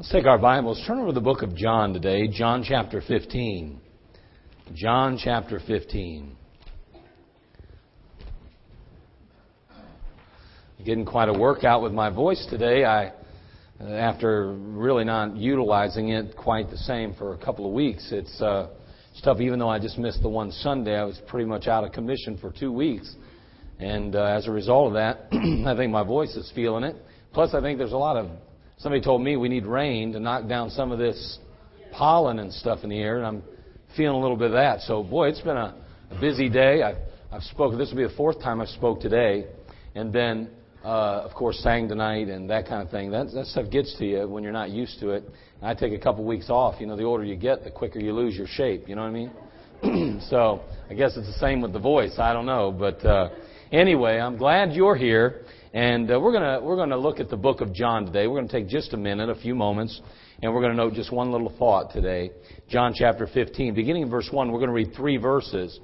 Let's take our Bibles. Turn over to the book of John today, John chapter 15. John chapter 15. Getting quite a workout with my voice today. I, after really not utilizing it quite the same for a couple of weeks, it's, uh, it's tough. Even though I just missed the one Sunday, I was pretty much out of commission for two weeks, and uh, as a result of that, I think my voice is feeling it. Plus, I think there's a lot of Somebody told me we need rain to knock down some of this pollen and stuff in the air, and I'm feeling a little bit of that. So, boy, it's been a, a busy day. I've, I've spoken. This will be the fourth time I've spoke today, and then, uh, of course, sang tonight and that kind of thing. That, that stuff gets to you when you're not used to it. And I take a couple weeks off. You know, the older you get, the quicker you lose your shape. You know what I mean? so, I guess it's the same with the voice. I don't know, but uh, anyway, I'm glad you're here. And uh, we're going we're gonna look at the book of John today. We're going to take just a minute, a few moments, and we're going to note just one little thought today. John chapter 15. Beginning in verse 1, we're going to read three verses.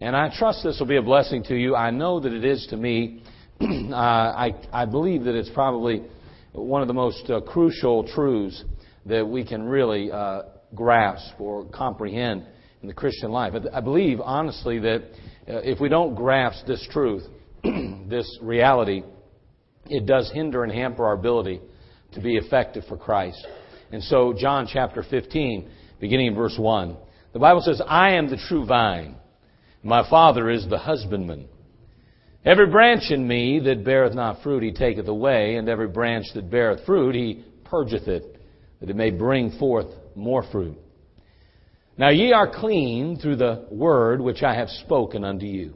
And I trust this will be a blessing to you. I know that it is to me. uh, I, I believe that it's probably one of the most uh, crucial truths that we can really uh, grasp or comprehend in the Christian life. I believe, honestly, that uh, if we don't grasp this truth, this reality, it does hinder and hamper our ability to be effective for Christ. And so, John chapter 15, beginning in verse 1, the Bible says, I am the true vine. My Father is the husbandman. Every branch in me that beareth not fruit, he taketh away, and every branch that beareth fruit, he purgeth it, that it may bring forth more fruit. Now ye are clean through the word which I have spoken unto you.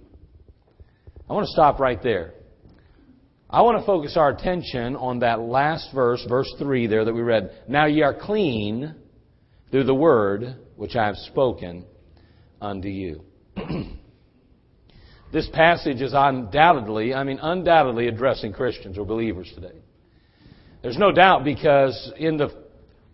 I want to stop right there. I want to focus our attention on that last verse, verse 3 there that we read. Now ye are clean through the word which I have spoken unto you. this passage is undoubtedly, I mean, undoubtedly addressing Christians or believers today. There's no doubt because in the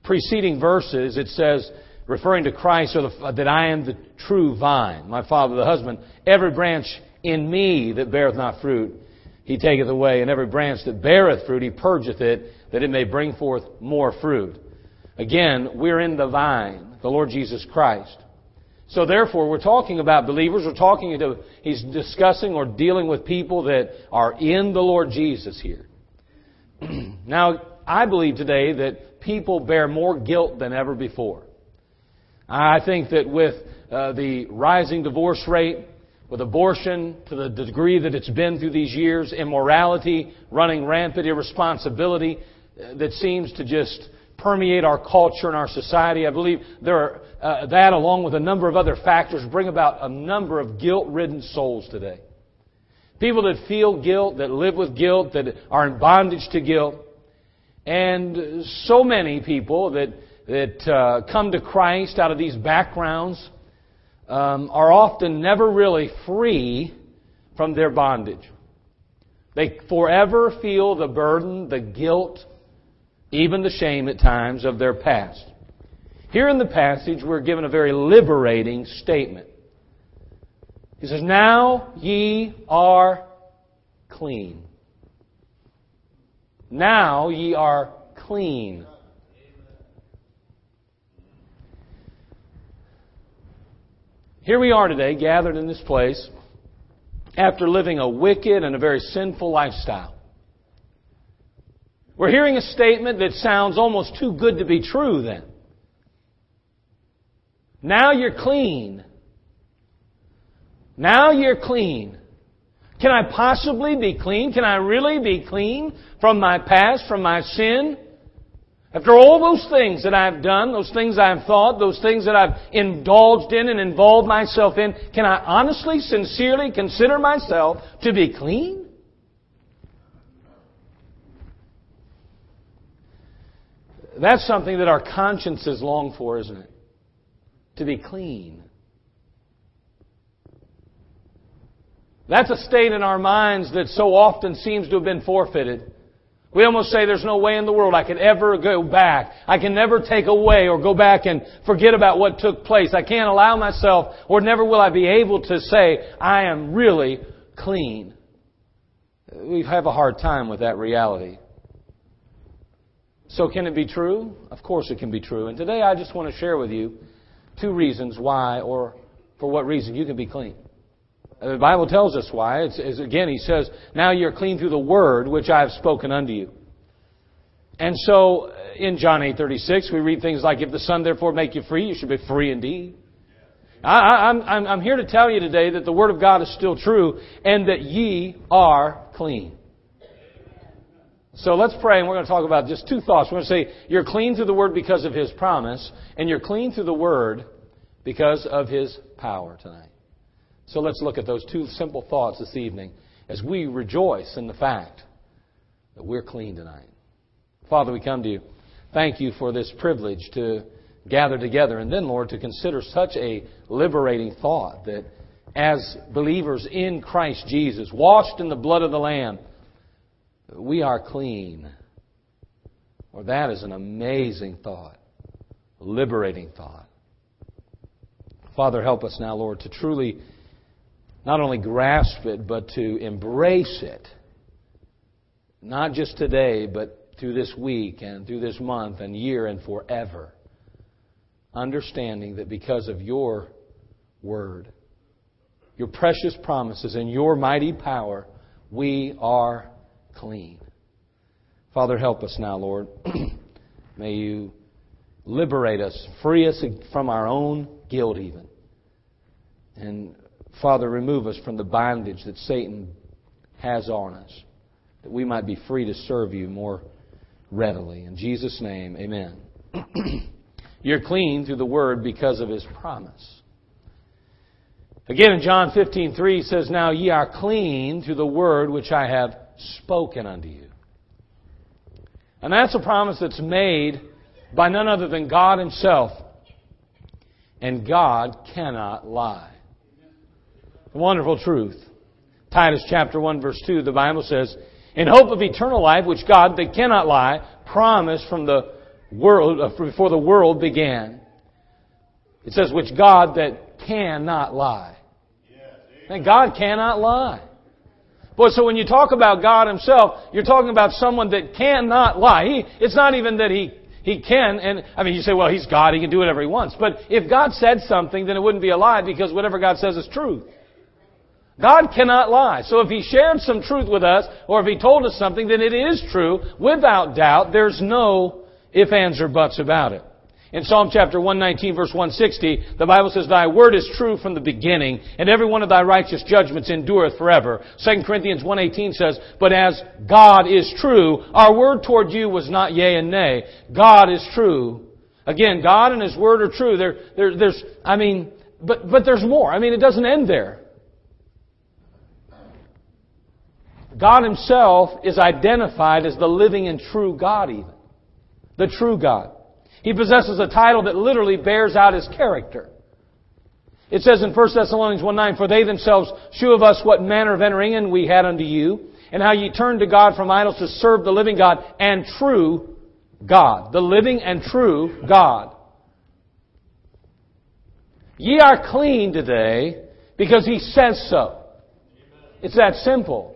preceding verses it says, referring to Christ, or the, that I am the true vine, my Father the husband, every branch in me that beareth not fruit, he taketh away, and every branch that beareth fruit, he purgeth it, that it may bring forth more fruit. Again, we're in the vine, the Lord Jesus Christ. So therefore, we're talking about believers. We're talking to, he's discussing or dealing with people that are in the Lord Jesus here. now, I believe today that people bear more guilt than ever before. I think that with uh, the rising divorce rate, with abortion to the degree that it's been through these years, immorality, running rampant, irresponsibility uh, that seems to just permeate our culture and our society. I believe there are, uh, that, along with a number of other factors, bring about a number of guilt-ridden souls today. People that feel guilt, that live with guilt, that are in bondage to guilt, and so many people that that uh, come to Christ out of these backgrounds um, are often never really free from their bondage. They forever feel the burden, the guilt, even the shame at times of their past. Here in the passage, we're given a very liberating statement. He says, Now ye are clean. Now ye are clean. Here we are today, gathered in this place, after living a wicked and a very sinful lifestyle. We're hearing a statement that sounds almost too good to be true then. Now you're clean. Now you're clean. Can I possibly be clean? Can I really be clean from my past, from my sin? After all those things that I've done, those things I've thought, those things that I've indulged in and involved myself in, can I honestly, sincerely consider myself to be clean? That's something that our consciences long for, isn't it? To be clean. That's a state in our minds that so often seems to have been forfeited. We almost say there's no way in the world I could ever go back. I can never take away or go back and forget about what took place. I can't allow myself, or never will I be able to say, I am really clean. We have a hard time with that reality. So, can it be true? Of course, it can be true. And today I just want to share with you two reasons why, or for what reason, you can be clean. The Bible tells us why. It's, it's, again, He says, Now you're clean through the word which I have spoken unto you. And so, uh, in John 8:36, we read things like, "If the Son therefore make you free, you should be free indeed." I, am I'm, I'm here to tell you today that the Word of God is still true and that ye are clean. So let's pray, and we're going to talk about just two thoughts. We're going to say you're clean through the Word because of His promise, and you're clean through the Word because of His power tonight. So let's look at those two simple thoughts this evening as we rejoice in the fact that we're clean tonight. Father, we come to you. Thank you for this privilege to gather together. And then, Lord, to consider such a liberating thought that as believers in Christ Jesus, washed in the blood of the Lamb, we are clean. Or that is an amazing thought, liberating thought. Father, help us now, Lord, to truly not only grasp it, but to embrace it. Not just today, but through this week and through this month and year and forever understanding that because of your word, your precious promises, and your mighty power, we are clean. Father, help us now, Lord. May you liberate us, free us from our own guilt, even. And Father, remove us from the bondage that Satan has on us, that we might be free to serve you more readily. In Jesus' name, amen. You're clean through the word because of his promise. Again in John 15:3 says, "Now ye are clean through the word which I have spoken unto you." And that's a promise that's made by none other than God himself. And God cannot lie. Wonderful truth. Titus chapter 1 verse 2, the Bible says, "In hope of eternal life which God that cannot lie promised from the world, uh, before the world began. It says, which God that cannot lie. And God cannot lie. Boy, so when you talk about God Himself, you're talking about someone that cannot lie. He, it's not even that He he can, and I mean, you say, well, he's God, he can do whatever he wants. But if God said something, then it wouldn't be a lie because whatever God says is truth. God cannot lie. So if he shared some truth with us, or if he told us something, then it is true, without doubt. There's no if, ands, or buts about it. In Psalm chapter 119 verse 160, the Bible says, Thy word is true from the beginning, and every one of thy righteous judgments endureth forever. 2 Corinthians 118 says, But as God is true, our word toward you was not yea and nay. God is true. Again, God and His word are true. There, there, there's, I mean, but, but there's more. I mean, it doesn't end there. God Himself is identified as the living and true God even the true God. He possesses a title that literally bears out his character. It says in 1 Thessalonians 1 9, For they themselves shew of us what manner of entering in we had unto you, and how ye turned to God from idols to serve the living God and true God. The living and true God. Ye are clean today because He says so. It's that simple.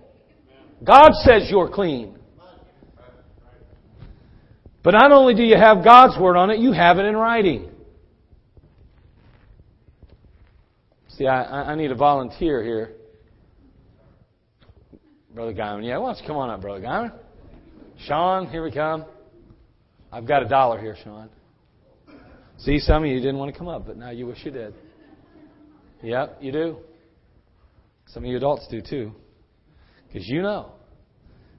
God says you're clean. But not only do you have God's Word on it, you have it in writing. See, I, I need a volunteer here. Brother Guyman. Yeah, why don't you come on up, Brother Guyman? Sean, here we come. I've got a dollar here, Sean. See, some of you didn't want to come up, but now you wish you did. Yep, you do. Some of you adults do too. Because you know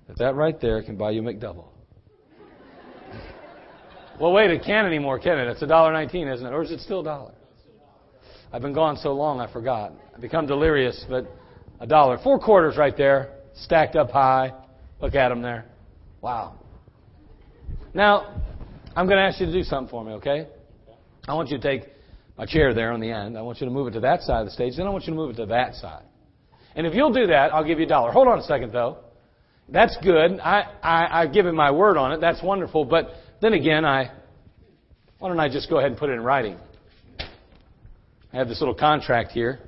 that that right there can buy you McDouble. Well, wait, it can't anymore, can it? It's a dollar nineteen, isn't it? Or is it still a dollar? I've been gone so long, I forgot. I've become delirious, but a dollar. Four quarters right there, stacked up high. Look at them there. Wow. Now, I'm going to ask you to do something for me, okay? I want you to take a chair there on the end. I want you to move it to that side of the stage. Then I want you to move it to that side. And if you'll do that, I'll give you a dollar. Hold on a second, though. That's good. I, I, I've given my word on it. That's wonderful. But then again, I why don't I just go ahead and put it in writing? I have this little contract here.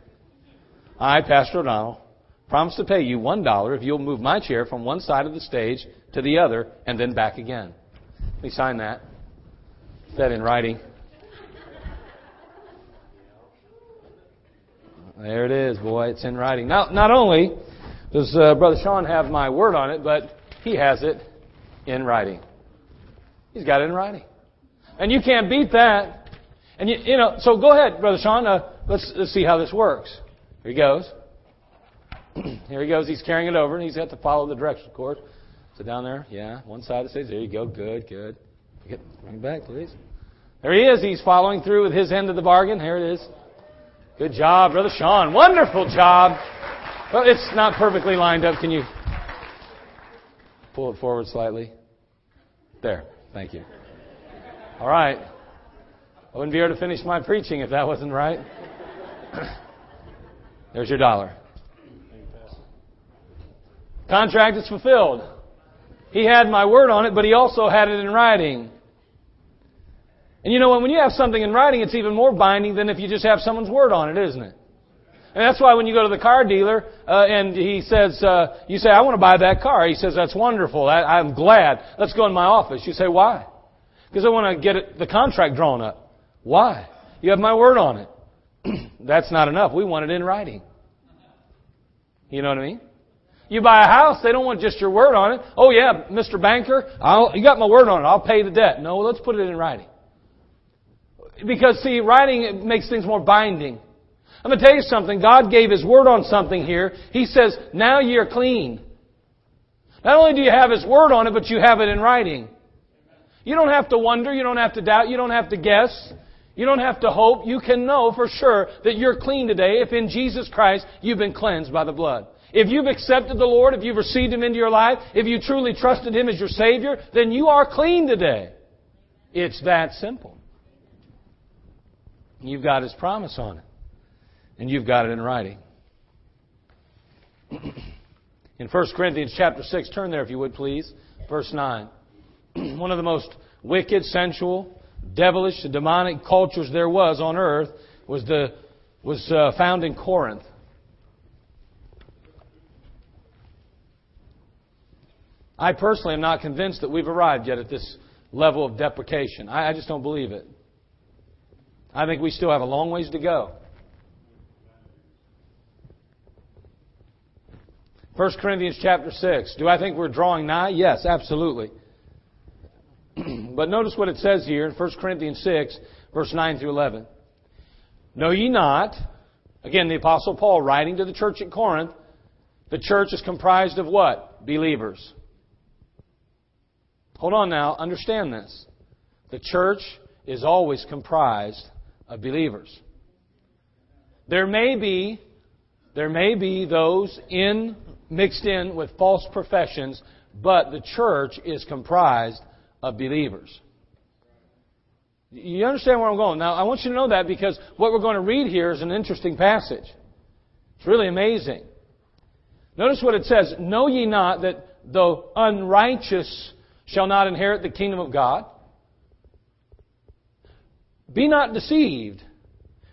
I, Pastor O'Donnell, promise to pay you one dollar if you'll move my chair from one side of the stage to the other and then back again. Let me sign that. Put that in writing. There it is, boy. It's in writing. Now, not only does uh, Brother Sean have my word on it, but he has it in writing. He's got it in writing. And you can't beat that. And you, you know, so go ahead, Brother Sean. Uh, let's, let's see how this works. Here he goes. Here he goes. He's carrying it over, and he's got to follow the direction, of course. So down there, yeah, one side of the stage. There you go. Good, good. Get, bring it back, please. There he is. He's following through with his end of the bargain. Here it is. Good job, Brother Sean. Wonderful job. Well, it's not perfectly lined up. Can you pull it forward slightly? There. Thank you. All right. I wouldn't be able to finish my preaching if that wasn't right. There's your dollar. Contract is fulfilled. He had my word on it, but he also had it in writing. And you know what? When you have something in writing, it's even more binding than if you just have someone's word on it, isn't it? And that's why when you go to the car dealer uh, and he says, uh, you say, I want to buy that car. He says, that's wonderful. I, I'm glad. Let's go in my office. You say, why? Because I want to get it, the contract drawn up. Why? You have my word on it. that's not enough. We want it in writing. You know what I mean? You buy a house, they don't want just your word on it. Oh yeah, Mr. Banker, I'll, you got my word on it. I'll pay the debt. No, let's put it in writing. Because see, writing makes things more binding. I'm going to tell you something. God gave His word on something here. He says, now you're clean. Not only do you have His word on it, but you have it in writing. You don't have to wonder. You don't have to doubt. You don't have to guess. You don't have to hope. You can know for sure that you're clean today if in Jesus Christ you've been cleansed by the blood. If you've accepted the Lord, if you've received Him into your life, if you truly trusted Him as your Savior, then you are clean today. It's that simple. You've got His promise on it. And you've got it in writing. In 1 Corinthians chapter 6, turn there if you would please. Verse 9. One of the most wicked, sensual, devilish, demonic cultures there was on earth was, the, was uh, found in Corinth. I personally am not convinced that we've arrived yet at this level of deprecation. I, I just don't believe it. I think we still have a long ways to go. 1 Corinthians chapter 6. Do I think we're drawing nigh? Yes, absolutely. but notice what it says here in 1 Corinthians 6, verse 9 through 11. Know ye not, again, the Apostle Paul writing to the church at Corinth, the church is comprised of what? Believers. Hold on now, understand this. The church is always comprised of believers. There may be there may be those in mixed in with false professions, but the church is comprised of believers. You understand where I'm going? Now, I want you to know that because what we're going to read here is an interesting passage. It's really amazing. Notice what it says Know ye not that the unrighteous shall not inherit the kingdom of God? Be not deceived.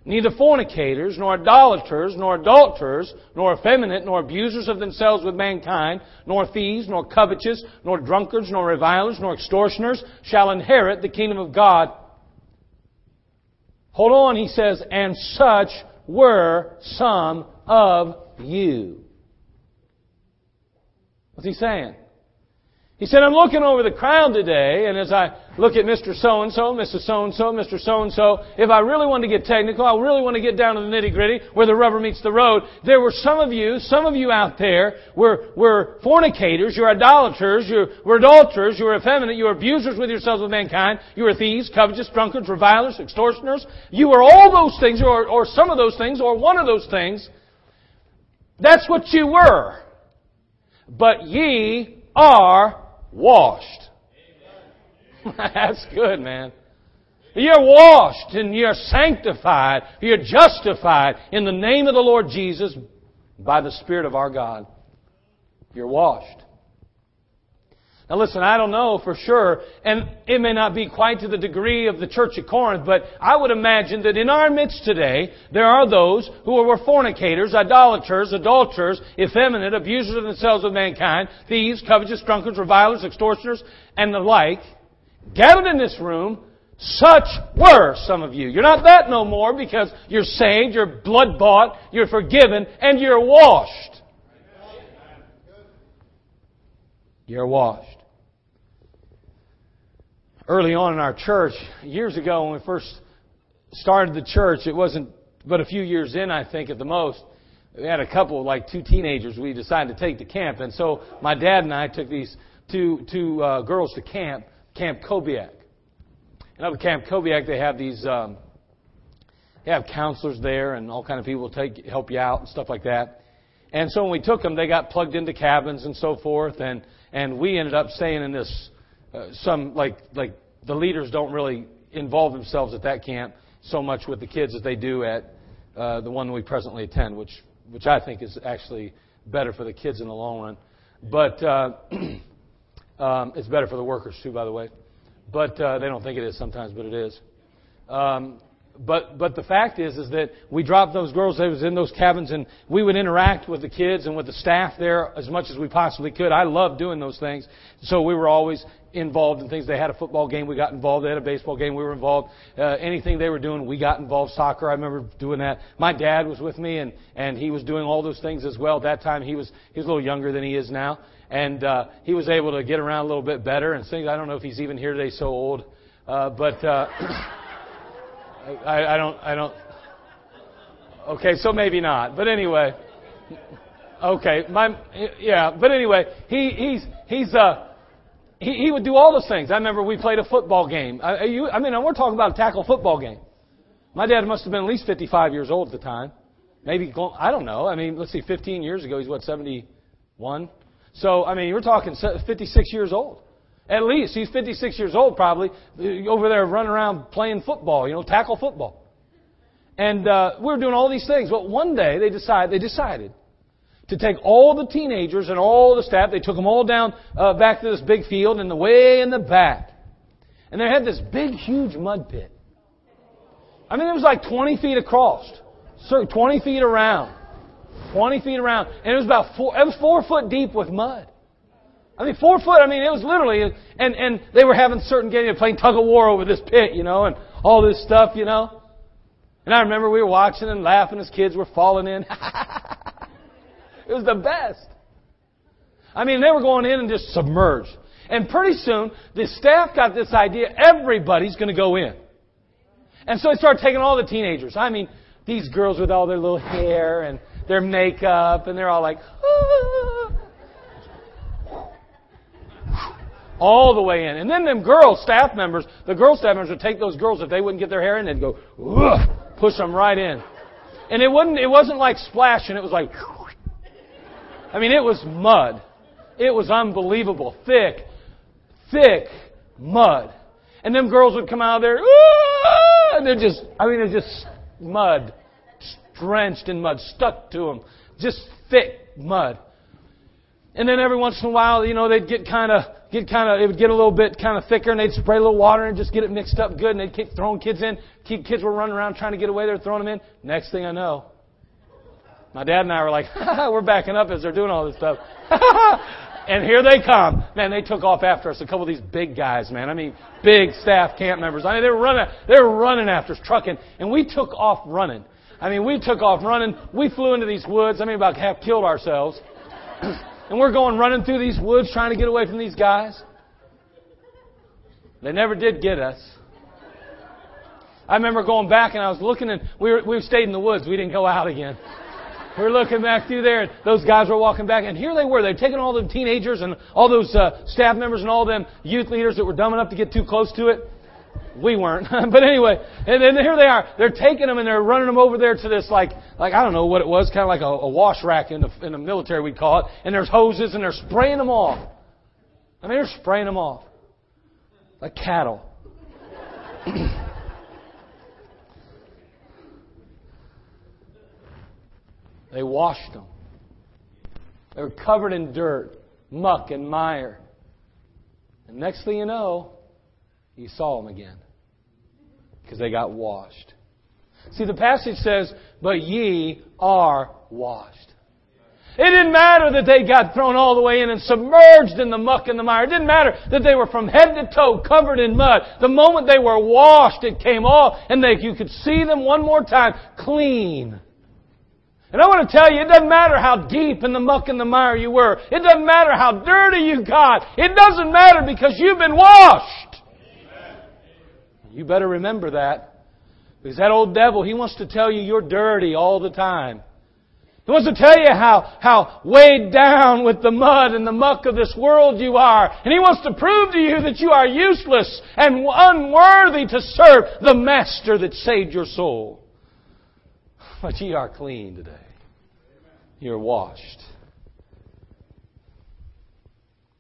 Neither fornicators, nor idolaters, nor adulterers, nor effeminate, nor abusers of themselves with mankind, nor thieves, nor covetous, nor drunkards, nor revilers, nor extortioners shall inherit the kingdom of God. Hold on, he says, and such were some of you. What's he saying? He said, I'm looking over the crowd today, and as I look at Mr. So-and-so, Mrs. So-and-so, Mr. So-and-so, if I really want to get technical, I really want to get down to the nitty-gritty, where the rubber meets the road, there were some of you, some of you out there were, were fornicators, you're idolaters, you were adulterers, you were effeminate, you were abusers with yourselves with mankind, you were thieves, covetous, drunkards, revilers, extortioners. You were all those things, or, or some of those things, or one of those things. That's what you were. But ye are washed. That's good, man. You're washed and you're sanctified. You're justified in the name of the Lord Jesus by the Spirit of our God. You're washed. Now listen, I don't know for sure, and it may not be quite to the degree of the church at Corinth, but I would imagine that in our midst today, there are those who were fornicators, idolaters, adulterers, effeminate, abusers of themselves with mankind, thieves, covetous, drunkards, revilers, extortioners, and the like. gathered in this room, such were some of you. You're not that no more because you're saved, you're blood bought, you're forgiven, and you're washed. You're washed. Early on in our church, years ago when we first started the church, it wasn't but a few years in, I think, at the most, we had a couple, like two teenagers, we decided to take to camp. And so my dad and I took these two, two uh, girls to camp, Camp Kobiak. And up at Camp Kobiak, they have these, um, they have counselors there and all kind of people take help you out and stuff like that. And so when we took them, they got plugged into cabins and so forth, and and we ended up staying in this. Uh, some like like the leaders don't really involve themselves at that camp so much with the kids as they do at uh, the one we presently attend, which which I think is actually better for the kids in the long run. But uh, um, it's better for the workers too, by the way. But uh, they don't think it is sometimes, but it is. Um, but but the fact is is that we dropped those girls that was in those cabins and we would interact with the kids and with the staff there as much as we possibly could. I love doing those things. So we were always involved in things. They had a football game, we got involved. They had a baseball game, we were involved. Uh, anything they were doing, we got involved. Soccer, I remember doing that. My dad was with me, and and he was doing all those things as well. At that time, he was he was a little younger than he is now, and uh, he was able to get around a little bit better and things. I don't know if he's even here today, so old, uh, but. Uh, I, I don't. I don't. Okay, so maybe not. But anyway. Okay, my yeah. But anyway, he he's he's uh he, he would do all those things. I remember we played a football game. I, you, I mean, we're talking about a tackle football game. My dad must have been at least 55 years old at the time. Maybe, I don't know. I mean, let's see, 15 years ago, he's what, 71? So, I mean, we're talking 56 years old. At least. He's 56 years old, probably, over there running around playing football, you know, tackle football. And uh, we were doing all these things. But one day, they, decide, they decided to take all the teenagers and all the staff. They took them all down uh, back to this big field and the way in the back. And they had this big, huge mud pit. I mean, it was like 20 feet across, 20 feet around, 20 feet around, and it was about four. It was four foot deep with mud. I mean, four foot. I mean, it was literally, and and they were having certain games, playing tug of war over this pit, you know, and all this stuff, you know. And I remember we were watching and laughing as kids were falling in. It was the best. I mean, they were going in and just submerged. And pretty soon, the staff got this idea everybody's going to go in. And so they started taking all the teenagers. I mean, these girls with all their little hair and their makeup, and they're all like, ah. all the way in. And then them girls, staff members, the girl staff members would take those girls if they wouldn't get their hair in, they'd go, push them right in. And it wasn't, it wasn't like splashing, it was like, I mean, it was mud. It was unbelievable. Thick, thick mud. And them girls would come out of there, and they're just, I mean, they're just mud, drenched in mud, stuck to them. Just thick mud. And then every once in a while, you know, they'd get kind of, get kind of, it would get a little bit kind of thicker, and they'd spray a little water and just get it mixed up good, and they'd keep throwing kids in. Keep, kids were running around trying to get away. They're throwing them in. Next thing I know, my dad and I were like, we're backing up as they're doing all this stuff. and here they come. Man, they took off after us. A couple of these big guys, man. I mean, big staff camp members. I mean, they were running, they were running after us, trucking, and we took off running. I mean, we took off running. We flew into these woods. I mean, about half killed ourselves. and we're going running through these woods trying to get away from these guys. They never did get us. I remember going back and I was looking and we were, we stayed in the woods. We didn't go out again. We're looking back through there, and those guys were walking back, and here they were. They'd taken all the teenagers and all those uh, staff members and all them youth leaders that were dumb enough to get too close to it. We weren't, but anyway, and then here they are. They're taking them and they're running them over there to this like, like I don't know what it was, kind of like a, a wash rack in the in the military we'd call it. And there's hoses and they're spraying them off. I mean, they're spraying them off like cattle. They washed them. They were covered in dirt, muck, and mire. And next thing you know, you saw them again because they got washed. See, the passage says, But ye are washed. It didn't matter that they got thrown all the way in and submerged in the muck and the mire. It didn't matter that they were from head to toe covered in mud. The moment they were washed, it came off and they, you could see them one more time clean. And I want to tell you, it doesn't matter how deep in the muck and the mire you were. It doesn't matter how dirty you got. It doesn't matter because you've been washed. You better remember that. Because that old devil, he wants to tell you you're dirty all the time. He wants to tell you how, how weighed down with the mud and the muck of this world you are. And he wants to prove to you that you are useless and unworthy to serve the master that saved your soul. But ye are clean today. You're washed.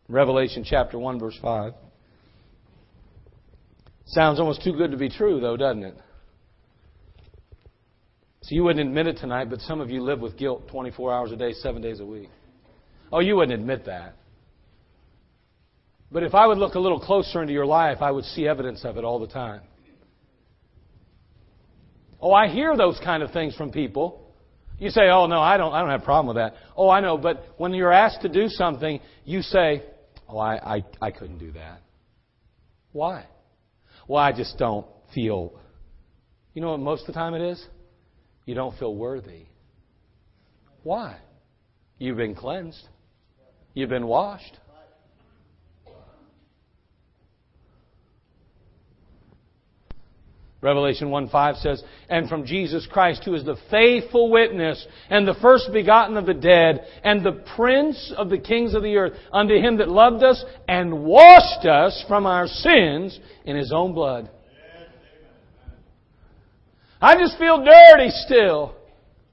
Revelation chapter 1 verse 5. Sounds almost too good to be true though, doesn't it? So you wouldn't admit it tonight, but some of you live with guilt 24 hours a day, 7 days a week. Oh, you wouldn't admit that. But if I would look a little closer into your life, I would see evidence of it all the time. Oh, I hear those kind of things from people. You say, "Oh no, I don't. I don't have a problem with that." Oh, I know. But when you're asked to do something, you say, "Oh, I, I, I couldn't do that." Why? Well, I just don't feel. You know what? Most of the time it is. You don't feel worthy. Why? You've been cleansed. You've been washed. Revelation 1 5 says, And from Jesus Christ, who is the faithful witness, and the first begotten of the dead, and the prince of the kings of the earth, unto him that loved us and washed us from our sins in his own blood. I just feel dirty still.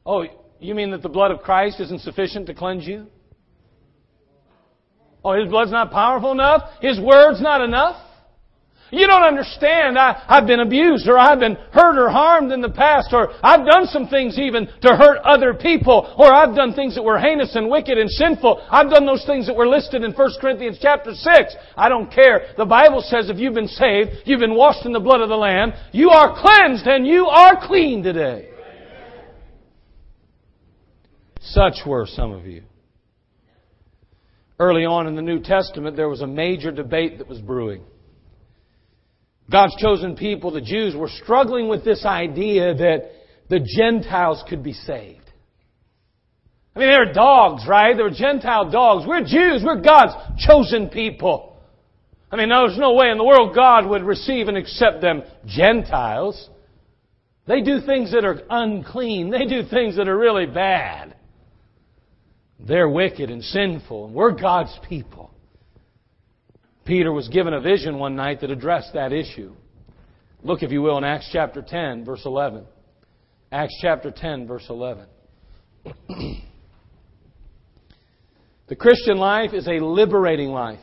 Oh, you mean that the blood of Christ isn't sufficient to cleanse you? Oh, his blood's not powerful enough? His word's not enough? You don't understand. I, I've been abused or I've been hurt or harmed in the past or I've done some things even to hurt other people or I've done things that were heinous and wicked and sinful. I've done those things that were listed in 1 Corinthians chapter 6. I don't care. The Bible says if you've been saved, you've been washed in the blood of the Lamb, you are cleansed and you are clean today. Such were some of you. Early on in the New Testament, there was a major debate that was brewing. God's chosen people, the Jews, were struggling with this idea that the Gentiles could be saved. I mean, they're dogs, right? They're Gentile dogs. We're Jews. We're God's chosen people. I mean, there's no way in the world God would receive and accept them Gentiles. They do things that are unclean. They do things that are really bad. They're wicked and sinful. And we're God's people. Peter was given a vision one night that addressed that issue. Look, if you will, in Acts chapter 10, verse 11. Acts chapter 10, verse 11. the Christian life is a liberating life.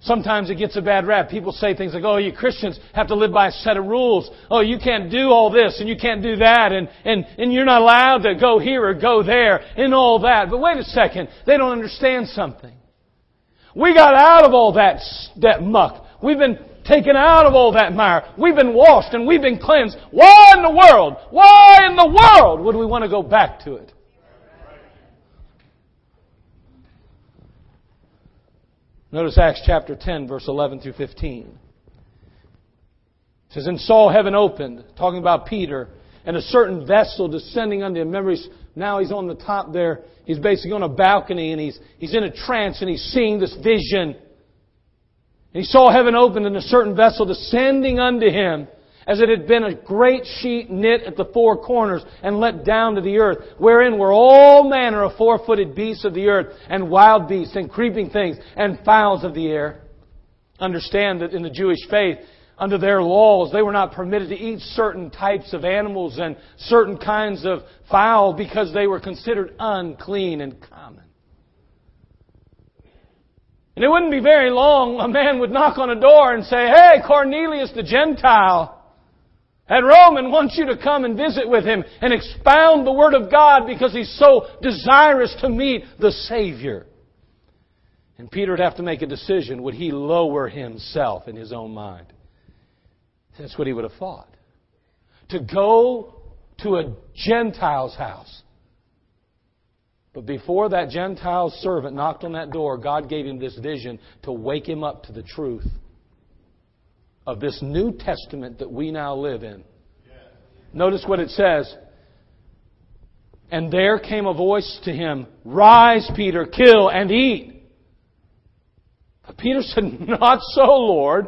Sometimes it gets a bad rap. People say things like, oh, you Christians have to live by a set of rules. Oh, you can't do all this and you can't do that and, and, and you're not allowed to go here or go there and all that. But wait a second. They don't understand something. We got out of all that, that muck. We've been taken out of all that mire. We've been washed and we've been cleansed. Why in the world? Why in the world would we want to go back to it? Notice Acts chapter 10, verse 11 through 15. It says, And saw heaven opened, talking about Peter, and a certain vessel descending unto him. Remember, he's, now he's on the top there. He's basically on a balcony, and he's, he's in a trance, and he's seeing this vision. And he saw heaven opened, and a certain vessel descending unto him as it had been a great sheet knit at the four corners and let down to the earth, wherein were all manner of four-footed beasts of the earth, and wild beasts, and creeping things, and fowls of the air. Understand that in the Jewish faith, under their laws, they were not permitted to eat certain types of animals and certain kinds of fowl because they were considered unclean and common. And it wouldn't be very long, a man would knock on a door and say, Hey, Cornelius the Gentile, and Roman wants you to come and visit with him and expound the Word of God because he's so desirous to meet the Savior. And Peter would have to make a decision. Would he lower himself in his own mind? That's what he would have thought. To go to a Gentile's house. But before that Gentile servant knocked on that door, God gave him this vision to wake him up to the truth of this New Testament that we now live in. Notice what it says. And there came a voice to him, Rise, Peter, kill and eat. But Peter said, Not so, Lord.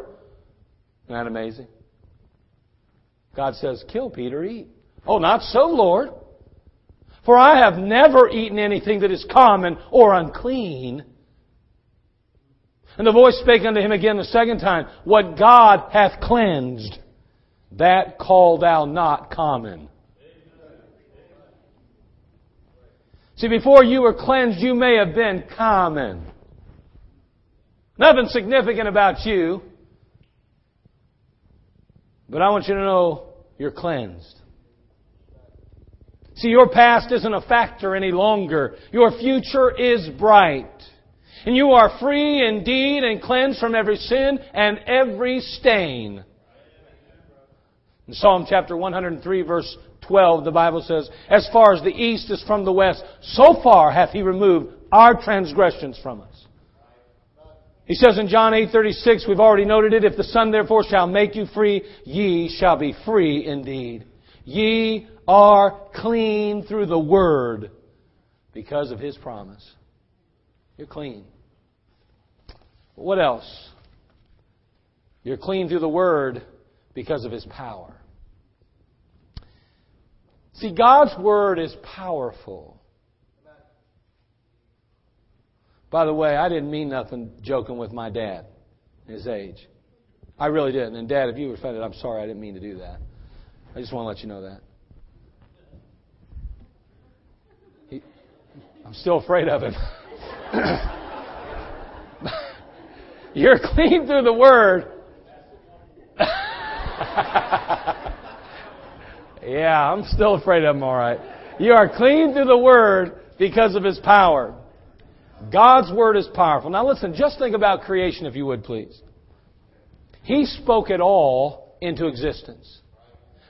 Isn't that amazing? God says, Kill, Peter, eat. Oh, not so, Lord. For I have never eaten anything that is common or unclean. And the voice spake unto him again the second time, What God hath cleansed, that call thou not common. See, before you were cleansed, you may have been common. Nothing significant about you. But I want you to know you're cleansed. See, your past isn't a factor any longer. Your future is bright. And you are free indeed and cleansed from every sin and every stain. In Psalm chapter 103 verse 12, the Bible says, As far as the east is from the west, so far hath he removed our transgressions from us. He says in John 8:36, we've already noted it, if the Son therefore shall make you free, ye shall be free indeed. Ye are clean through the word because of his promise. You're clean. What else? You're clean through the Word because of His power. See, God's Word is powerful. By the way, I didn't mean nothing joking with my dad, his age. I really didn't. And Dad, if you were offended, I'm sorry. I didn't mean to do that. I just want to let you know that. He, I'm still afraid of him. You're clean through the Word. yeah, I'm still afraid of him, alright. You are clean through the Word because of His power. God's Word is powerful. Now listen, just think about creation if you would please. He spoke it all into existence.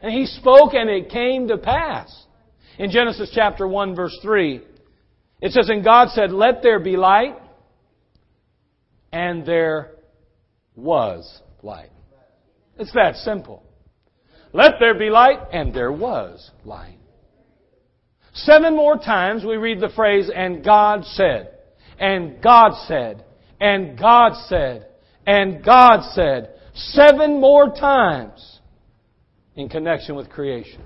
And He spoke and it came to pass. In Genesis chapter 1 verse 3, it says, And God said, Let there be light, and there was light. It's that simple. Let there be light, and there was light. Seven more times we read the phrase, and God said, and God said, and God said, and God said, seven more times in connection with creation.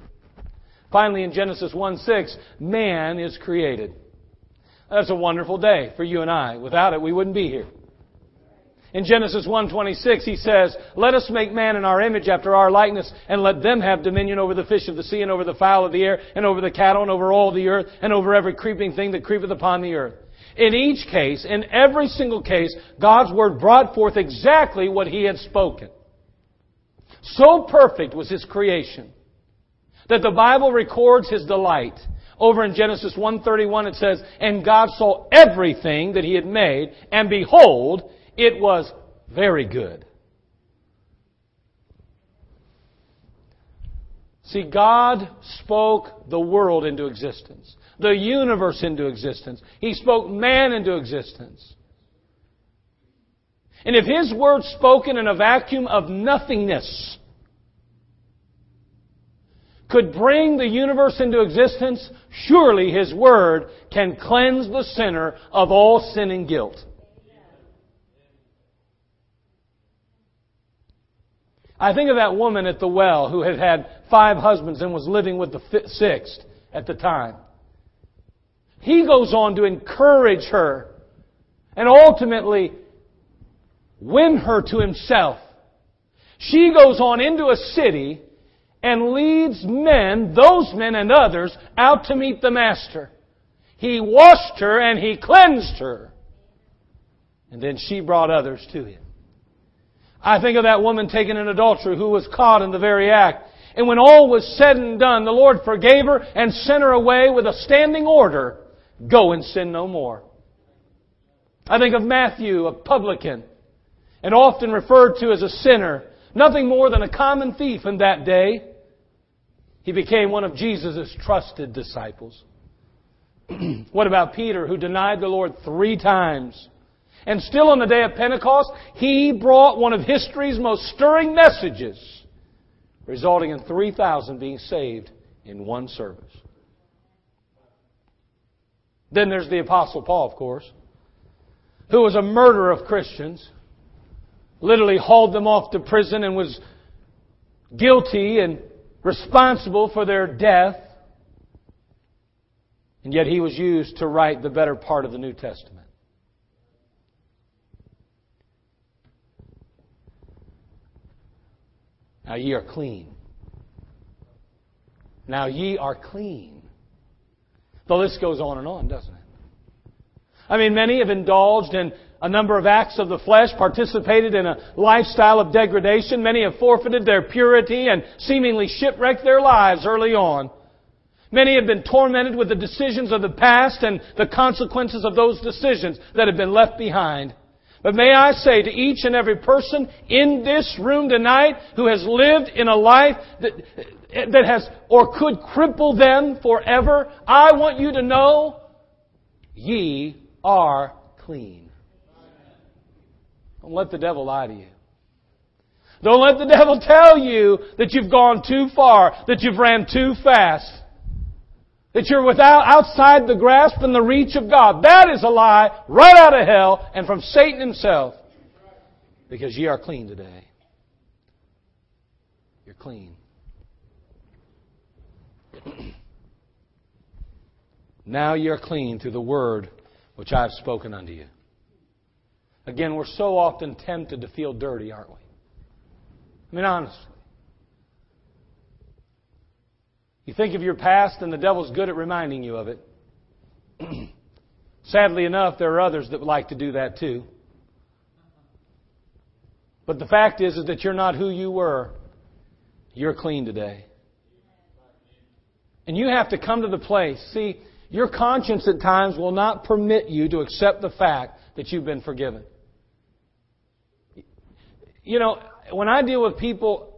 Finally, in Genesis 1 6, man is created. That's a wonderful day for you and I. Without it, we wouldn't be here. In Genesis 1:26 he says, "Let us make man in our image after our likeness and let them have dominion over the fish of the sea and over the fowl of the air and over the cattle and over all the earth and over every creeping thing that creepeth upon the earth." In each case, in every single case, God's word brought forth exactly what he had spoken. So perfect was his creation that the Bible records his delight. Over in Genesis 1:31 it says, "And God saw everything that he had made, and behold, it was very good. See, God spoke the world into existence, the universe into existence. He spoke man into existence. And if His word spoken in a vacuum of nothingness could bring the universe into existence, surely His word can cleanse the sinner of all sin and guilt. I think of that woman at the well who had had five husbands and was living with the sixth at the time. He goes on to encourage her and ultimately win her to himself. She goes on into a city and leads men, those men and others, out to meet the Master. He washed her and he cleansed her. And then she brought others to him. I think of that woman taken in adultery who was caught in the very act. And when all was said and done, the Lord forgave her and sent her away with a standing order, go and sin no more. I think of Matthew, a publican, and often referred to as a sinner, nothing more than a common thief in that day. He became one of Jesus' trusted disciples. what about Peter, who denied the Lord three times? And still on the day of Pentecost, he brought one of history's most stirring messages, resulting in 3,000 being saved in one service. Then there's the Apostle Paul, of course, who was a murderer of Christians, literally hauled them off to prison and was guilty and responsible for their death. And yet he was used to write the better part of the New Testament. Now ye are clean. Now ye are clean. The list goes on and on, doesn't it? I mean, many have indulged in a number of acts of the flesh, participated in a lifestyle of degradation. Many have forfeited their purity and seemingly shipwrecked their lives early on. Many have been tormented with the decisions of the past and the consequences of those decisions that have been left behind. But may I say to each and every person in this room tonight who has lived in a life that, that has or could cripple them forever, I want you to know ye are clean. Don't let the devil lie to you. Don't let the devil tell you that you've gone too far, that you've ran too fast. That you're without, outside the grasp and the reach of God. That is a lie right out of hell and from Satan himself. Because ye are clean today. You're clean. now ye are clean through the word which I have spoken unto you. Again, we're so often tempted to feel dirty, aren't we? I mean, honestly. You think of your past, and the devil's good at reminding you of it. Sadly enough, there are others that would like to do that too. But the fact is, is that you're not who you were. You're clean today. And you have to come to the place. See, your conscience at times will not permit you to accept the fact that you've been forgiven. You know, when I deal with people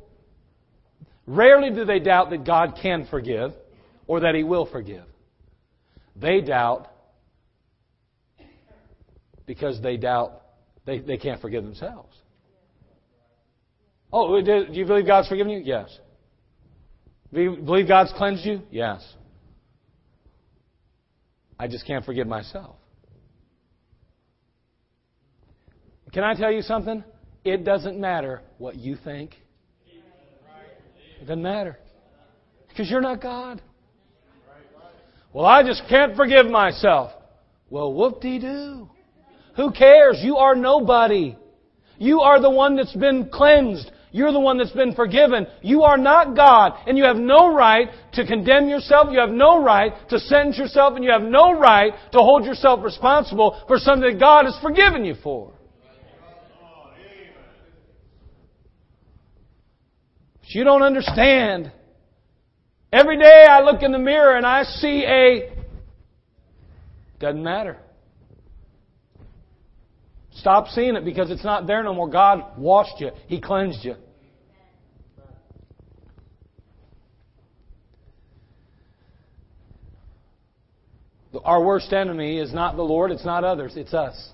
Rarely do they doubt that God can forgive or that He will forgive. They doubt because they doubt they, they can't forgive themselves. Oh, do you believe God's forgiven you? Yes. Do you believe God's cleansed you? Yes. I just can't forgive myself. Can I tell you something? It doesn't matter what you think. It doesn't matter. Because you're not God. Well, I just can't forgive myself. Well, whoop de doo. Who cares? You are nobody. You are the one that's been cleansed. You're the one that's been forgiven. You are not God, and you have no right to condemn yourself. You have no right to sentence yourself, and you have no right to hold yourself responsible for something that God has forgiven you for. But you don't understand. Every day I look in the mirror and I see a. Doesn't matter. Stop seeing it because it's not there no more. God washed you, He cleansed you. Our worst enemy is not the Lord, it's not others, it's us.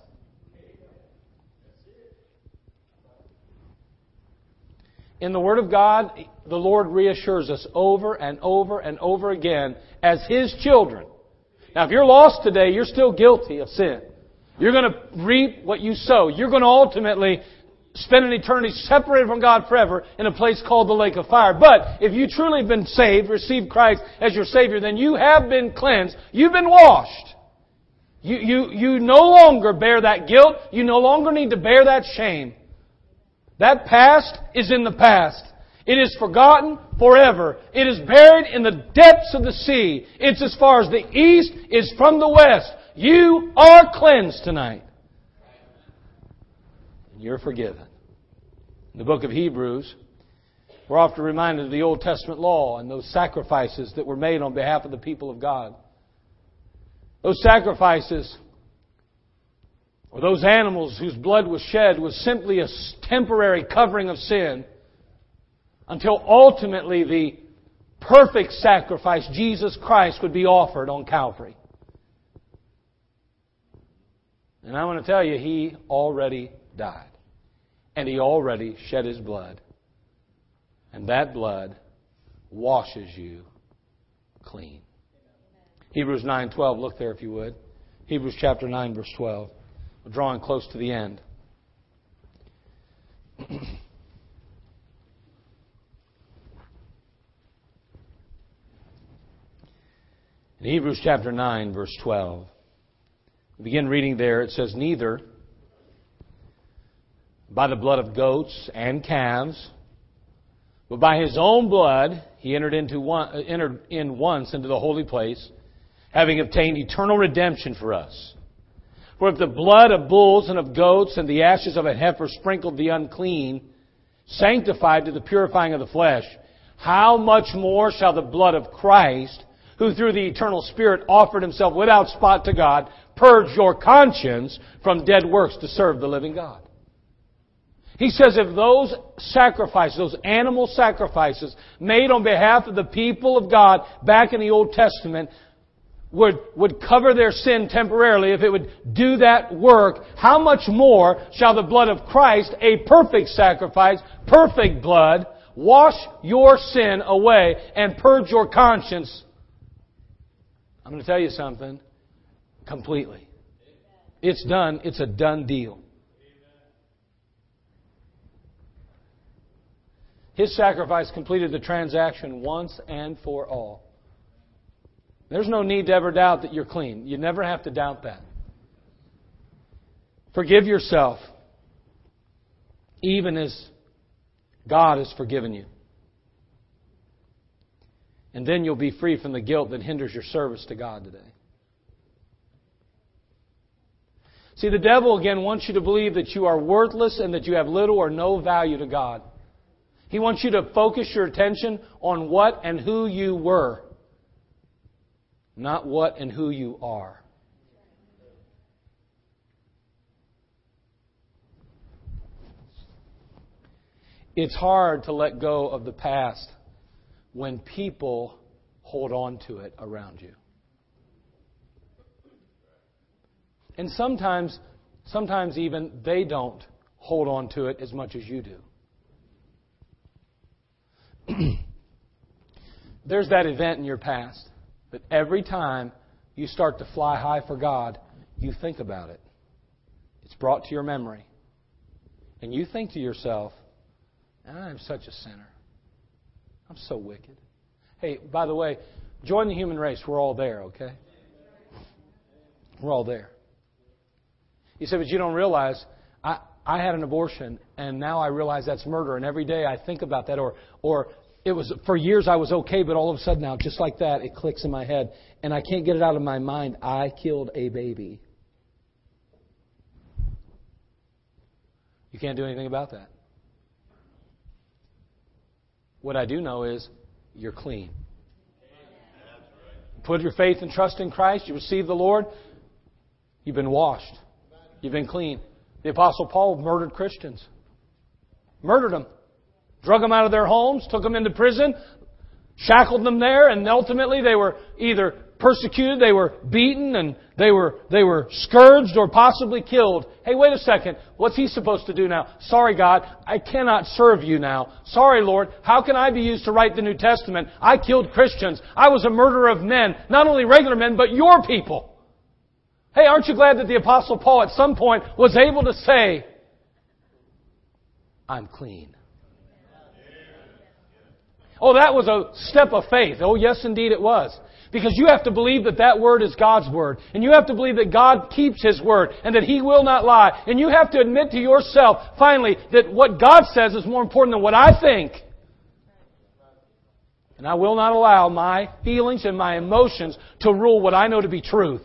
In the Word of God, the Lord reassures us over and over and over again as His children. Now, if you're lost today, you're still guilty of sin. You're going to reap what you sow. You're going to ultimately spend an eternity separated from God forever in a place called the lake of fire. But if you truly have been saved, received Christ as your Savior, then you have been cleansed. You've been washed. You, you, you no longer bear that guilt. You no longer need to bear that shame. That past is in the past. It is forgotten forever. It is buried in the depths of the sea. It's as far as the east is from the west. You are cleansed tonight. And you're forgiven. In the book of Hebrews, we're often reminded of the Old Testament law and those sacrifices that were made on behalf of the people of God. Those sacrifices or those animals whose blood was shed was simply a temporary covering of sin until ultimately the perfect sacrifice, Jesus Christ, would be offered on Calvary. And I want to tell you, He already died. And He already shed His blood. And that blood washes you clean. Hebrews 9:12, look there if you would. Hebrews chapter 9 verse 12. We're drawing close to the end. In Hebrews chapter 9 verse 12. We begin reading there. It says, Neither by the blood of goats and calves, but by his own blood he entered, into one, entered in once into the holy place, having obtained eternal redemption for us. For if the blood of bulls and of goats and the ashes of a heifer sprinkled the unclean, sanctified to the purifying of the flesh, how much more shall the blood of Christ, who through the eternal Spirit offered himself without spot to God, purge your conscience from dead works to serve the living God? He says if those sacrifices, those animal sacrifices made on behalf of the people of God back in the Old Testament would, would cover their sin temporarily, if it would do that work, how much more shall the blood of Christ, a perfect sacrifice, perfect blood, wash your sin away and purge your conscience? I'm going to tell you something completely. It's done. It's a done deal. His sacrifice completed the transaction once and for all. There's no need to ever doubt that you're clean. You never have to doubt that. Forgive yourself, even as God has forgiven you. And then you'll be free from the guilt that hinders your service to God today. See, the devil again wants you to believe that you are worthless and that you have little or no value to God. He wants you to focus your attention on what and who you were, not what and who you are. It's hard to let go of the past when people hold on to it around you. And sometimes, sometimes even they don't hold on to it as much as you do. There's that event in your past that every time you start to fly high for God, you think about it. It's brought to your memory. And you think to yourself, I'm such a sinner. I'm so wicked. Hey, by the way, join the human race. We're all there, okay? We're all there. You say, but you don't realize I, I had an abortion and now I realize that's murder and every day I think about that or or it was for years I was okay but all of a sudden now just like that it clicks in my head and I can't get it out of my mind I killed a baby. You can't do anything about that. What I do know is you're clean. Put your faith and trust in Christ, you receive the Lord, you've been washed. You've been clean. The Apostle Paul murdered Christians. Murdered them. Drug them out of their homes, took them into prison, shackled them there, and ultimately they were either persecuted, they were beaten, and they were, they were scourged or possibly killed. Hey, wait a second. What's he supposed to do now? Sorry, God, I cannot serve you now. Sorry, Lord, how can I be used to write the New Testament? I killed Christians. I was a murderer of men. Not only regular men, but your people. Hey, aren't you glad that the Apostle Paul at some point was able to say, I'm clean? Oh, that was a step of faith. Oh, yes, indeed it was. Because you have to believe that that word is God's word. And you have to believe that God keeps His word and that He will not lie. And you have to admit to yourself, finally, that what God says is more important than what I think. And I will not allow my feelings and my emotions to rule what I know to be truth.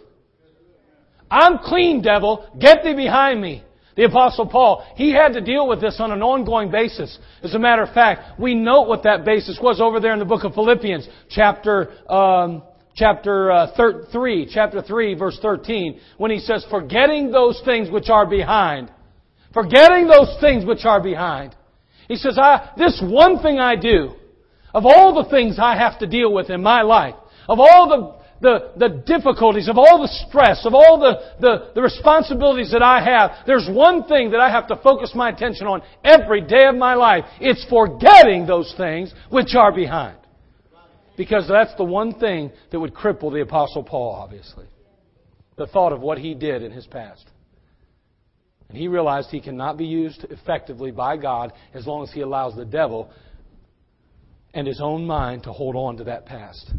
I'm clean, devil. Get thee behind me. The apostle Paul, he had to deal with this on an ongoing basis. As a matter of fact, we note what that basis was over there in the book of Philippians, chapter, um, chapter uh, thir- 3, chapter 3, verse 13, when he says, forgetting those things which are behind. Forgetting those things which are behind. He says, I, this one thing I do, of all the things I have to deal with in my life, of all the the, the difficulties, of all the stress, of all the, the, the responsibilities that I have, there's one thing that I have to focus my attention on every day of my life. It's forgetting those things which are behind. Because that's the one thing that would cripple the Apostle Paul, obviously. The thought of what he did in his past. And he realized he cannot be used effectively by God as long as he allows the devil and his own mind to hold on to that past.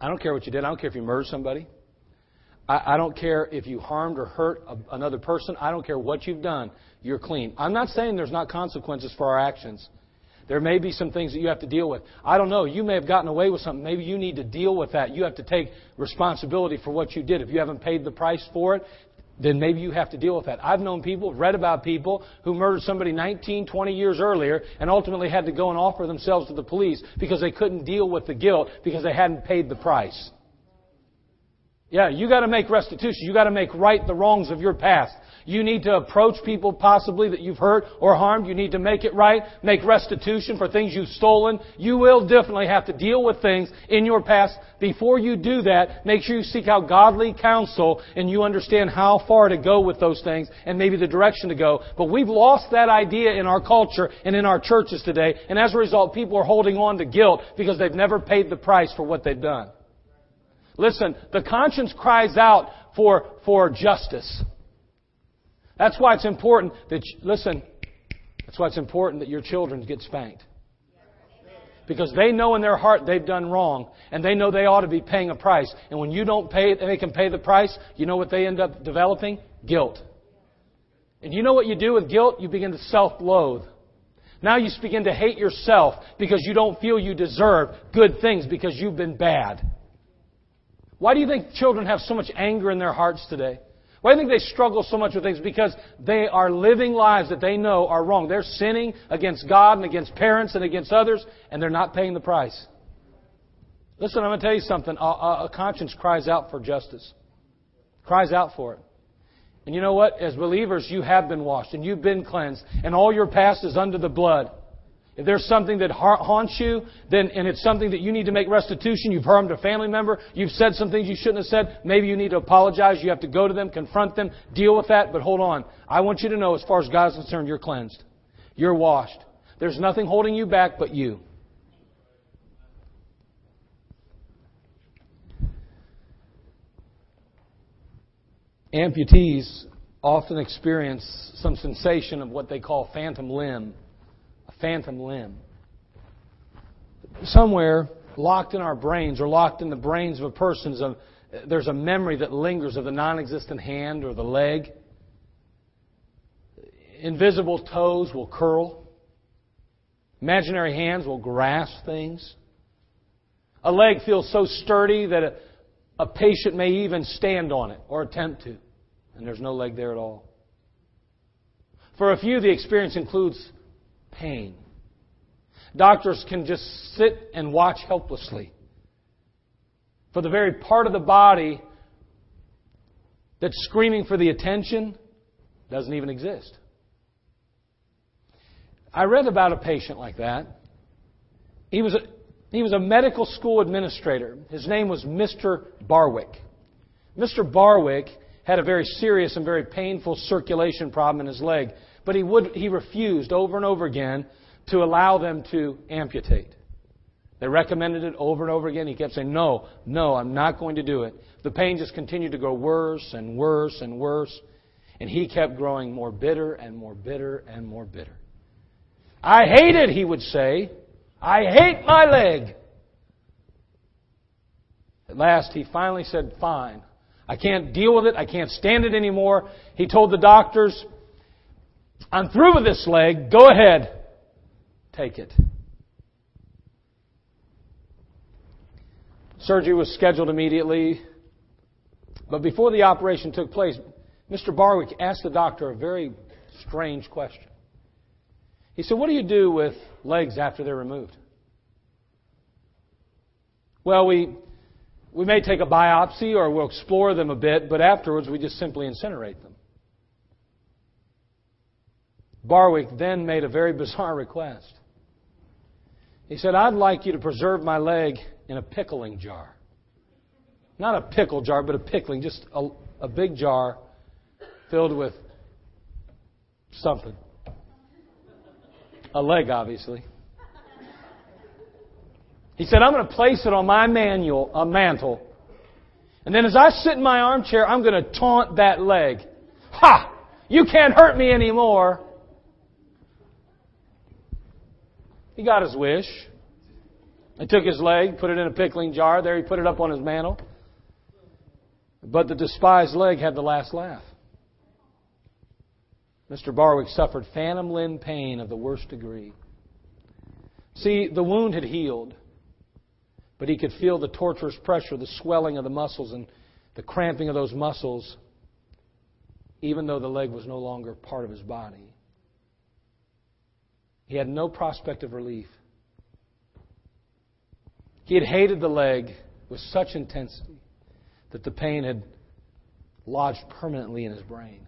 I don't care what you did. I don't care if you murdered somebody. I, I don't care if you harmed or hurt a, another person. I don't care what you've done. You're clean. I'm not saying there's not consequences for our actions. There may be some things that you have to deal with. I don't know. You may have gotten away with something. Maybe you need to deal with that. You have to take responsibility for what you did. If you haven't paid the price for it, then maybe you have to deal with that. I've known people, read about people who murdered somebody 19, 20 years earlier and ultimately had to go and offer themselves to the police because they couldn't deal with the guilt because they hadn't paid the price. Yeah, you gotta make restitution. You gotta make right the wrongs of your past. You need to approach people possibly that you've hurt or harmed. You need to make it right, make restitution for things you've stolen. You will definitely have to deal with things in your past. Before you do that, make sure you seek out godly counsel and you understand how far to go with those things and maybe the direction to go. But we've lost that idea in our culture and in our churches today. And as a result, people are holding on to guilt because they've never paid the price for what they've done. Listen, the conscience cries out for, for justice. That's why it's important that, you, listen, that's why it's important that your children get spanked. Because they know in their heart they've done wrong, and they know they ought to be paying a price. And when you don't pay it, and they can pay the price, you know what they end up developing? Guilt. And you know what you do with guilt? You begin to self-loathe. Now you begin to hate yourself because you don't feel you deserve good things because you've been bad. Why do you think children have so much anger in their hearts today? Why do you think they struggle so much with things? Because they are living lives that they know are wrong. They're sinning against God and against parents and against others, and they're not paying the price. Listen, I'm going to tell you something. A, a, conscience cries out for justice, cries out for it. And you know what? As believers, you have been washed and you've been cleansed, and all your past is under the blood. If there's something that haunts you, then, and it's something that you need to make restitution, you've harmed a family member, you've said some things you shouldn't have said, maybe you need to apologize, you have to go to them, confront them, deal with that, but hold on. I want you to know, as far as God is concerned, you're cleansed. You're washed. There's nothing holding you back but you. Amputees often experience some sensation of what they call phantom limb phantom limb. Somewhere locked in our brains or locked in the brains of a person is a, there's a memory that lingers of the non existent hand or the leg. Invisible toes will curl. Imaginary hands will grasp things. A leg feels so sturdy that a, a patient may even stand on it or attempt to, and there's no leg there at all. For a few, the experience includes pain. Doctors can just sit and watch helplessly. For the very part of the body that's screaming for the attention doesn't even exist. I read about a patient like that. He was a, he was a medical school administrator. His name was Mr. Barwick. Mr. Barwick had a very serious and very painful circulation problem in his leg. But he, would, he refused over and over again to allow them to amputate. They recommended it over and over again. He kept saying, No, no, I'm not going to do it. The pain just continued to go worse and worse and worse. And he kept growing more bitter and more bitter and more bitter. I hate it, he would say. I hate my leg. At last, he finally said, Fine. I can't deal with it. I can't stand it anymore. He told the doctors, I'm through with this leg. Go ahead. Take it. Surgery was scheduled immediately. But before the operation took place, Mr. Barwick asked the doctor a very strange question. He said, What do you do with legs after they're removed? Well, we, we may take a biopsy or we'll explore them a bit, but afterwards we just simply incinerate them. Barwick then made a very bizarre request. He said, I'd like you to preserve my leg in a pickling jar. not a pickle jar, but a pickling, just a, a big jar filled with something. A leg, obviously. He said, I'm going to place it on my manual, a mantle. And then as I sit in my armchair, I'm going to taunt that leg. Ha! You can't hurt me anymore. He got his wish. He took his leg, put it in a pickling jar. There he put it up on his mantle. But the despised leg had the last laugh. Mr. Barwick suffered phantom limb pain of the worst degree. See, the wound had healed, but he could feel the torturous pressure, the swelling of the muscles, and the cramping of those muscles, even though the leg was no longer part of his body. He had no prospect of relief. He had hated the leg with such intensity that the pain had lodged permanently in his brain.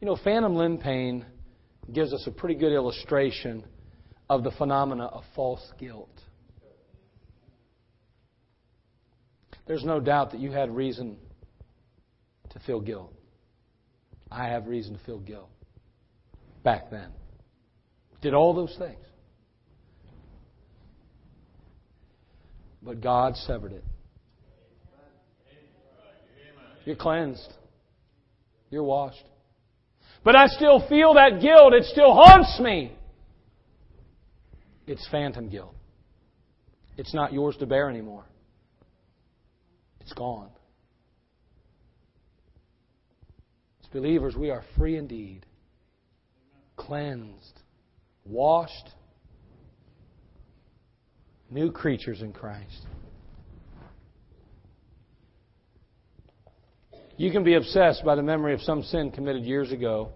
You know, phantom limb pain gives us a pretty good illustration of the phenomena of false guilt. There's no doubt that you had reason to feel guilt. I have reason to feel guilt. Back then. Did all those things. But God severed it. You're cleansed. You're washed. But I still feel that guilt. It still haunts me. It's phantom guilt. It's not yours to bear anymore. It's gone. As believers, we are free indeed, cleansed, washed, new creatures in Christ. You can be obsessed by the memory of some sin committed years ago,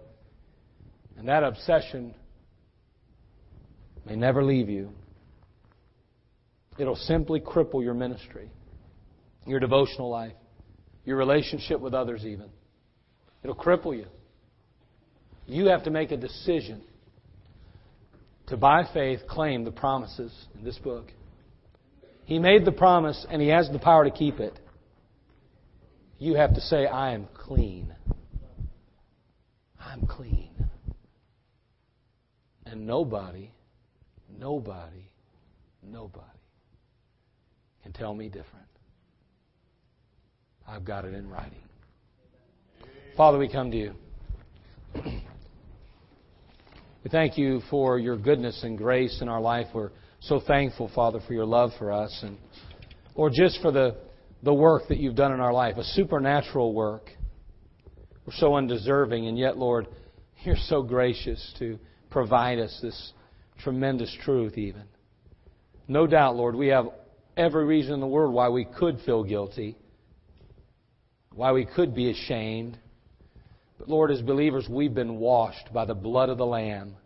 and that obsession may never leave you. It'll simply cripple your ministry, your devotional life, your relationship with others, even. It'll cripple you. You have to make a decision to, by faith, claim the promises in this book. He made the promise, and He has the power to keep it. You have to say, I am clean. I'm clean. And nobody, nobody, nobody can tell me different. I've got it in writing. Father, we come to you. We thank you for your goodness and grace in our life. We're so thankful, Father, for your love for us and or just for the the work that you've done in our life, a supernatural work. We're so undeserving, and yet, Lord, you're so gracious to provide us this tremendous truth, even. No doubt, Lord, we have every reason in the world why we could feel guilty, why we could be ashamed. But, Lord, as believers, we've been washed by the blood of the Lamb.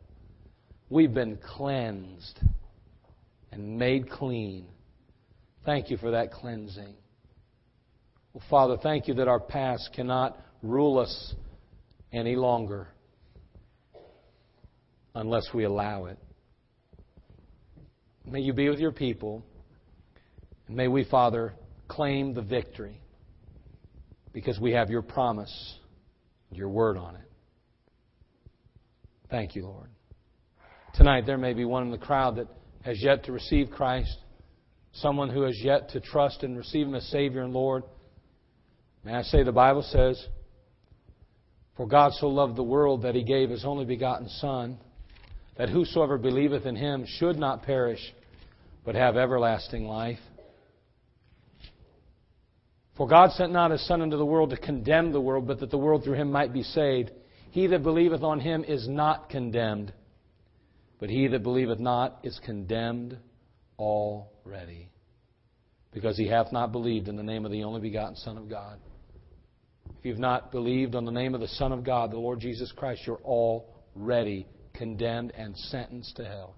We've been cleansed and made clean. Thank you for that cleansing. Well, Father, thank you that our past cannot rule us any longer unless we allow it. May you be with your people. And may we, Father, claim the victory because we have your promise, your word on it. Thank you, Lord. Tonight, there may be one in the crowd that has yet to receive Christ, someone who has yet to trust and receive Him as Savior and Lord. May I say, the Bible says, For God so loved the world that he gave his only begotten Son, that whosoever believeth in him should not perish, but have everlasting life. For God sent not his Son into the world to condemn the world, but that the world through him might be saved. He that believeth on him is not condemned, but he that believeth not is condemned already, because he hath not believed in the name of the only begotten Son of God. If you've not believed on the name of the Son of God, the Lord Jesus Christ, you're already condemned and sentenced to hell.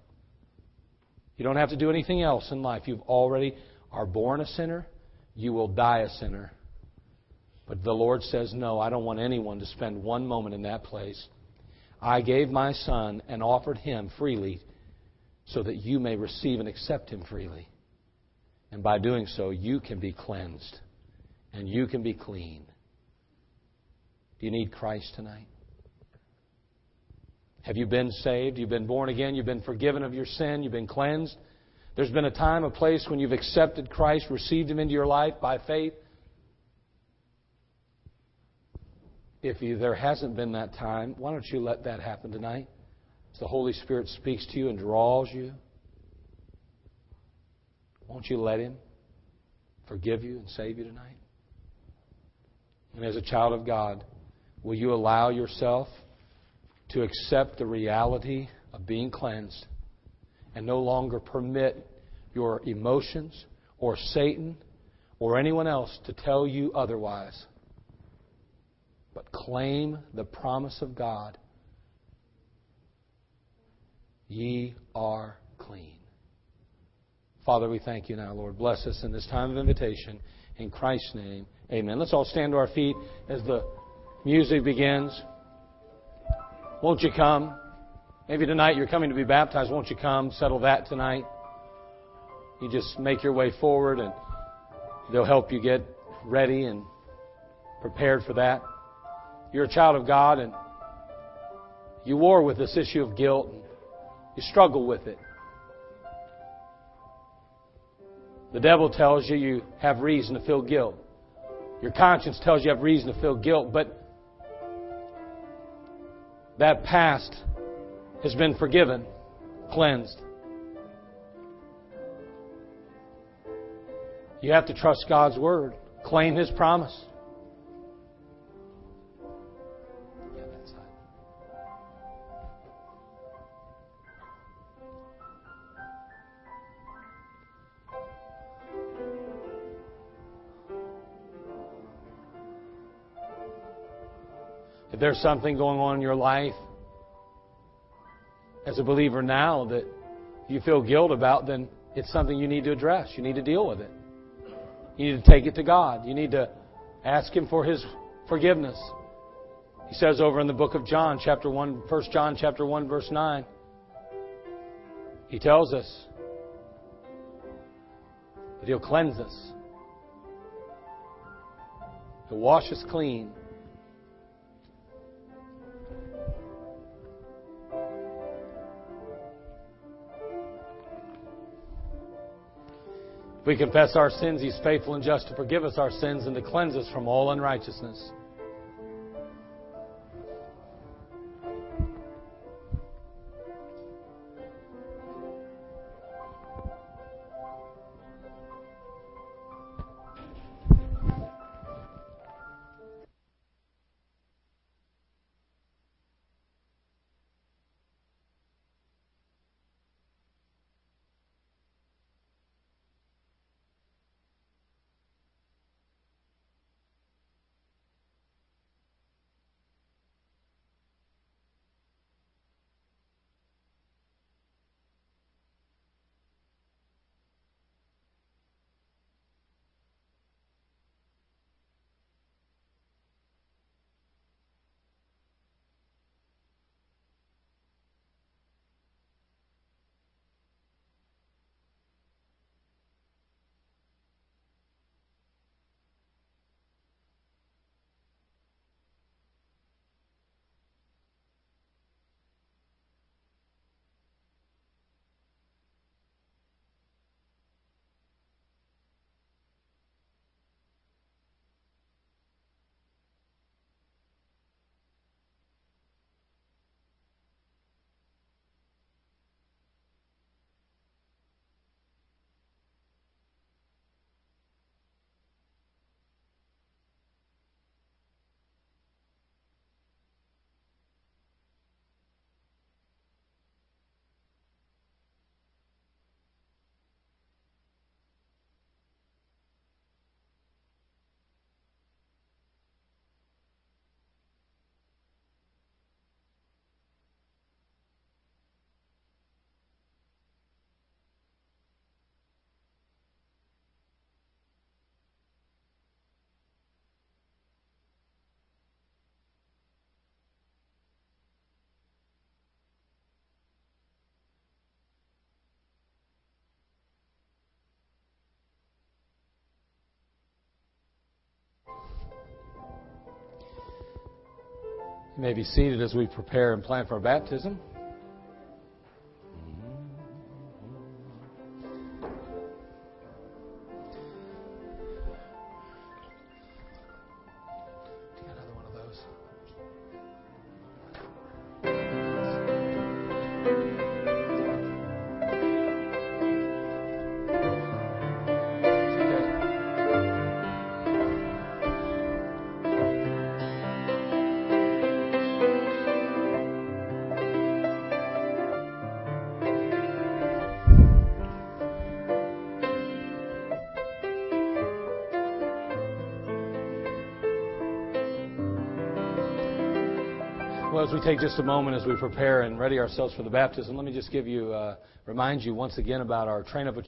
You don't have to do anything else in life. You've already are born a sinner. You will die a sinner. But the Lord says, No, I don't want anyone to spend one moment in that place. I gave my Son and offered him freely so that you may receive and accept him freely. And by doing so, you can be cleansed and you can be clean. Do you need Christ tonight? Have you been saved? You've been born again? You've been forgiven of your sin? You've been cleansed? There's been a time, a place when you've accepted Christ, received Him into your life by faith. If there hasn't been that time, why don't you let that happen tonight? As the Holy Spirit speaks to you and draws you, won't you let Him forgive you and save you tonight? And as a child of God, will you allow yourself to accept the reality of being cleansed and no longer permit your emotions or Satan or anyone else to tell you otherwise? But claim the promise of God Ye are clean. Father, we thank you now, Lord. Bless us in this time of invitation. In Christ's name, amen. Let's all stand to our feet as the music begins. Won't you come? Maybe tonight you're coming to be baptized. Won't you come? Settle that tonight. You just make your way forward and they'll help you get ready and prepared for that. You're a child of God and you war with this issue of guilt and you struggle with it. The devil tells you you have reason to feel guilt. Your conscience tells you you have reason to feel guilt, but that past has been forgiven, cleansed. You have to trust God's word, claim His promise. If there's something going on in your life as a believer now that you feel guilt about, then it's something you need to address. You need to deal with it. You need to take it to God. You need to ask Him for His forgiveness. He says over in the book of John, chapter 1, 1 John chapter 1, verse 9, He tells us that He'll cleanse us. He'll wash us clean. We confess our sins, He's faithful and just to forgive us our sins and to cleanse us from all unrighteousness. You may be seated as we prepare and plan for baptism. Take just a moment as we prepare and ready ourselves for the baptism, let me just give you, uh, remind you once again about our train up a